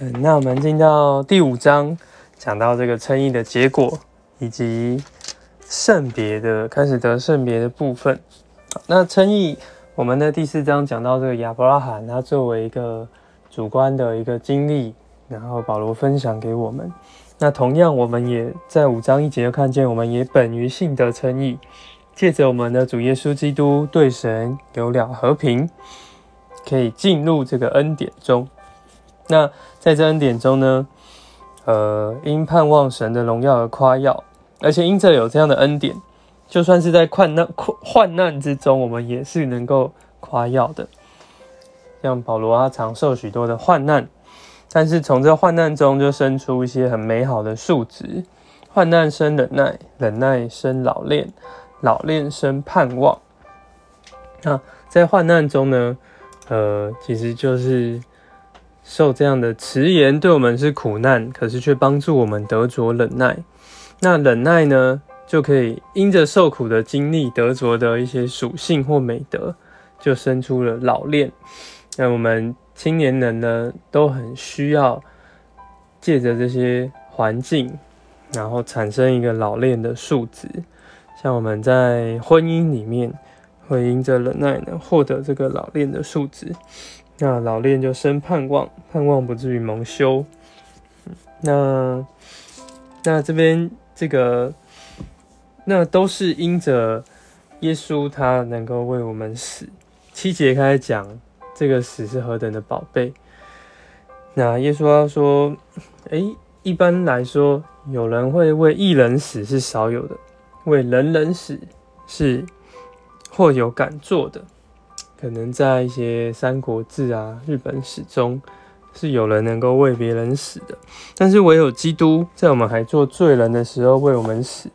嗯，那我们进到第五章，讲到这个称义的结果，以及圣别的开始得圣别的部分。那称义，我们的第四章讲到这个亚伯拉罕，他作为一个主观的一个经历，然后保罗分享给我们。那同样，我们也在五章一节就看见，我们也本于信得称义，借着我们的主耶稣基督对神有了和平，可以进入这个恩典中。那在这恩典中呢，呃，因盼望神的荣耀而夸耀，而且因着有这样的恩典，就算是在困难、患难之中，我们也是能够夸耀的。像保罗他常受许多的患难。但是从这患难中就生出一些很美好的数值，患难生忍耐，忍耐生老练，老练生盼望。那在患难中呢，呃，其实就是受这样的迟延，对我们是苦难，可是却帮助我们得着忍耐。那忍耐呢，就可以因着受苦的经历得着的一些属性或美德，就生出了老练。那我们。青年人呢，都很需要借着这些环境，然后产生一个老练的素质。像我们在婚姻里面，会因着忍耐呢，获得这个老练的素质。那老练就生盼望，盼望不至于蒙羞。那那这边这个，那都是因着耶稣他能够为我们死。七节开始讲。这个死是何等的宝贝！那耶稣要说：“哎，一般来说，有人会为一人死是少有的，为人人死是或有敢做的。可能在一些三国志啊、日本史中，是有人能够为别人死的。但是唯有基督在我们还做罪人的时候为我们死，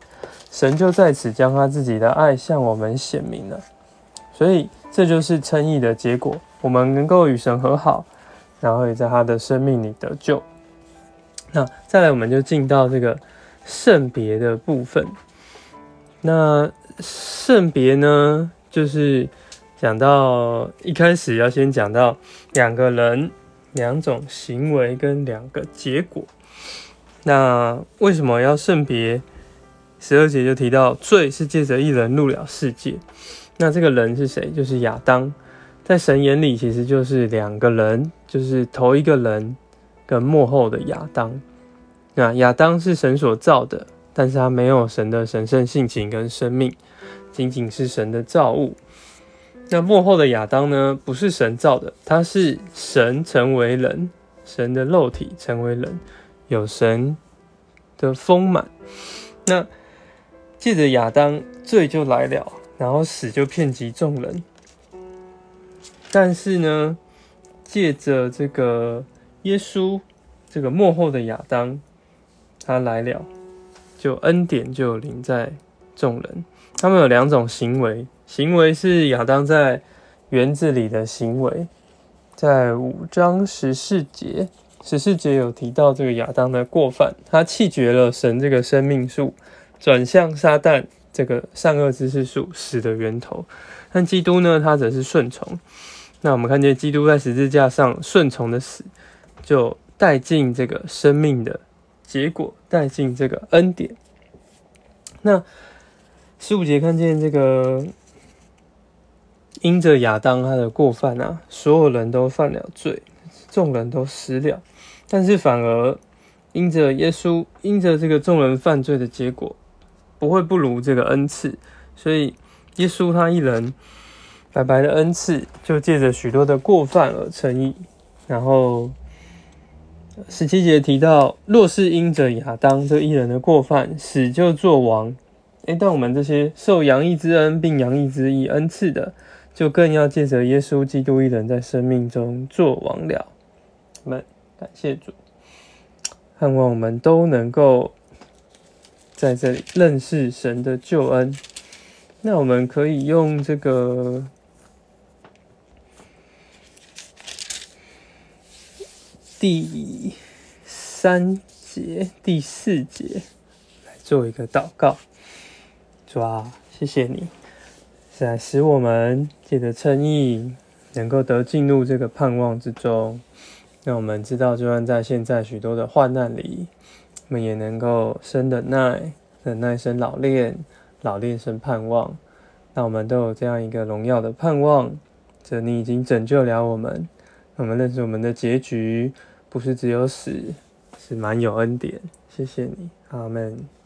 神就在此将他自己的爱向我们显明了。所以这就是称义的结果。”我们能够与神和好，然后也在他的生命里得救。那再来，我们就进到这个圣别的部分。那圣别呢，就是讲到一开始要先讲到两个人、两种行为跟两个结果。那为什么要圣别？十二节就提到罪是借着一人入了世界。那这个人是谁？就是亚当。在神眼里，其实就是两个人，就是头一个人跟幕后的亚当。那亚当是神所造的，但是他没有神的神圣性情跟生命，仅仅是神的造物。那幕后的亚当呢，不是神造的，他是神成为人，神的肉体成为人，有神的丰满。那借着亚当，罪就来了，然后死就遍及众人。但是呢，借着这个耶稣，这个幕后的亚当，他来了，就恩典就临在众人。他们有两种行为，行为是亚当在园子里的行为，在五章十四节，十四节有提到这个亚当的过犯，他弃绝了神这个生命树，转向撒旦这个善恶知识树，死的源头。但基督呢，他则是顺从。那我们看见基督在十字架上顺从的死，就带进这个生命的结果，带进这个恩典。那十五节看见这个，因着亚当他的过犯啊，所有人都犯了罪，众人都死了，但是反而因着耶稣，因着这个众人犯罪的结果，不会不如这个恩赐，所以耶稣他一人。白白的恩赐，就借着许多的过犯而成义。然后十七节提到，若是因着亚当这一人的过犯，死就做王。诶，但我们这些受洋溢之恩并洋溢之义恩赐的，就更要借着耶稣基督一人在生命中做王了。我们感谢主，盼望我们都能够在这里认识神的救恩。那我们可以用这个。第三节、第四节来做一个祷告，主啊，谢谢你，在使我们借着称义，能够得进入这个盼望之中。让我们知道，就算在现在许多的患难里，我们也能够生忍耐，忍耐生老练，老练生盼望。那我们都有这样一个荣耀的盼望，这你已经拯救了我们。我们认识我们的结局不是只有死，是蛮有恩典。谢谢你，阿门。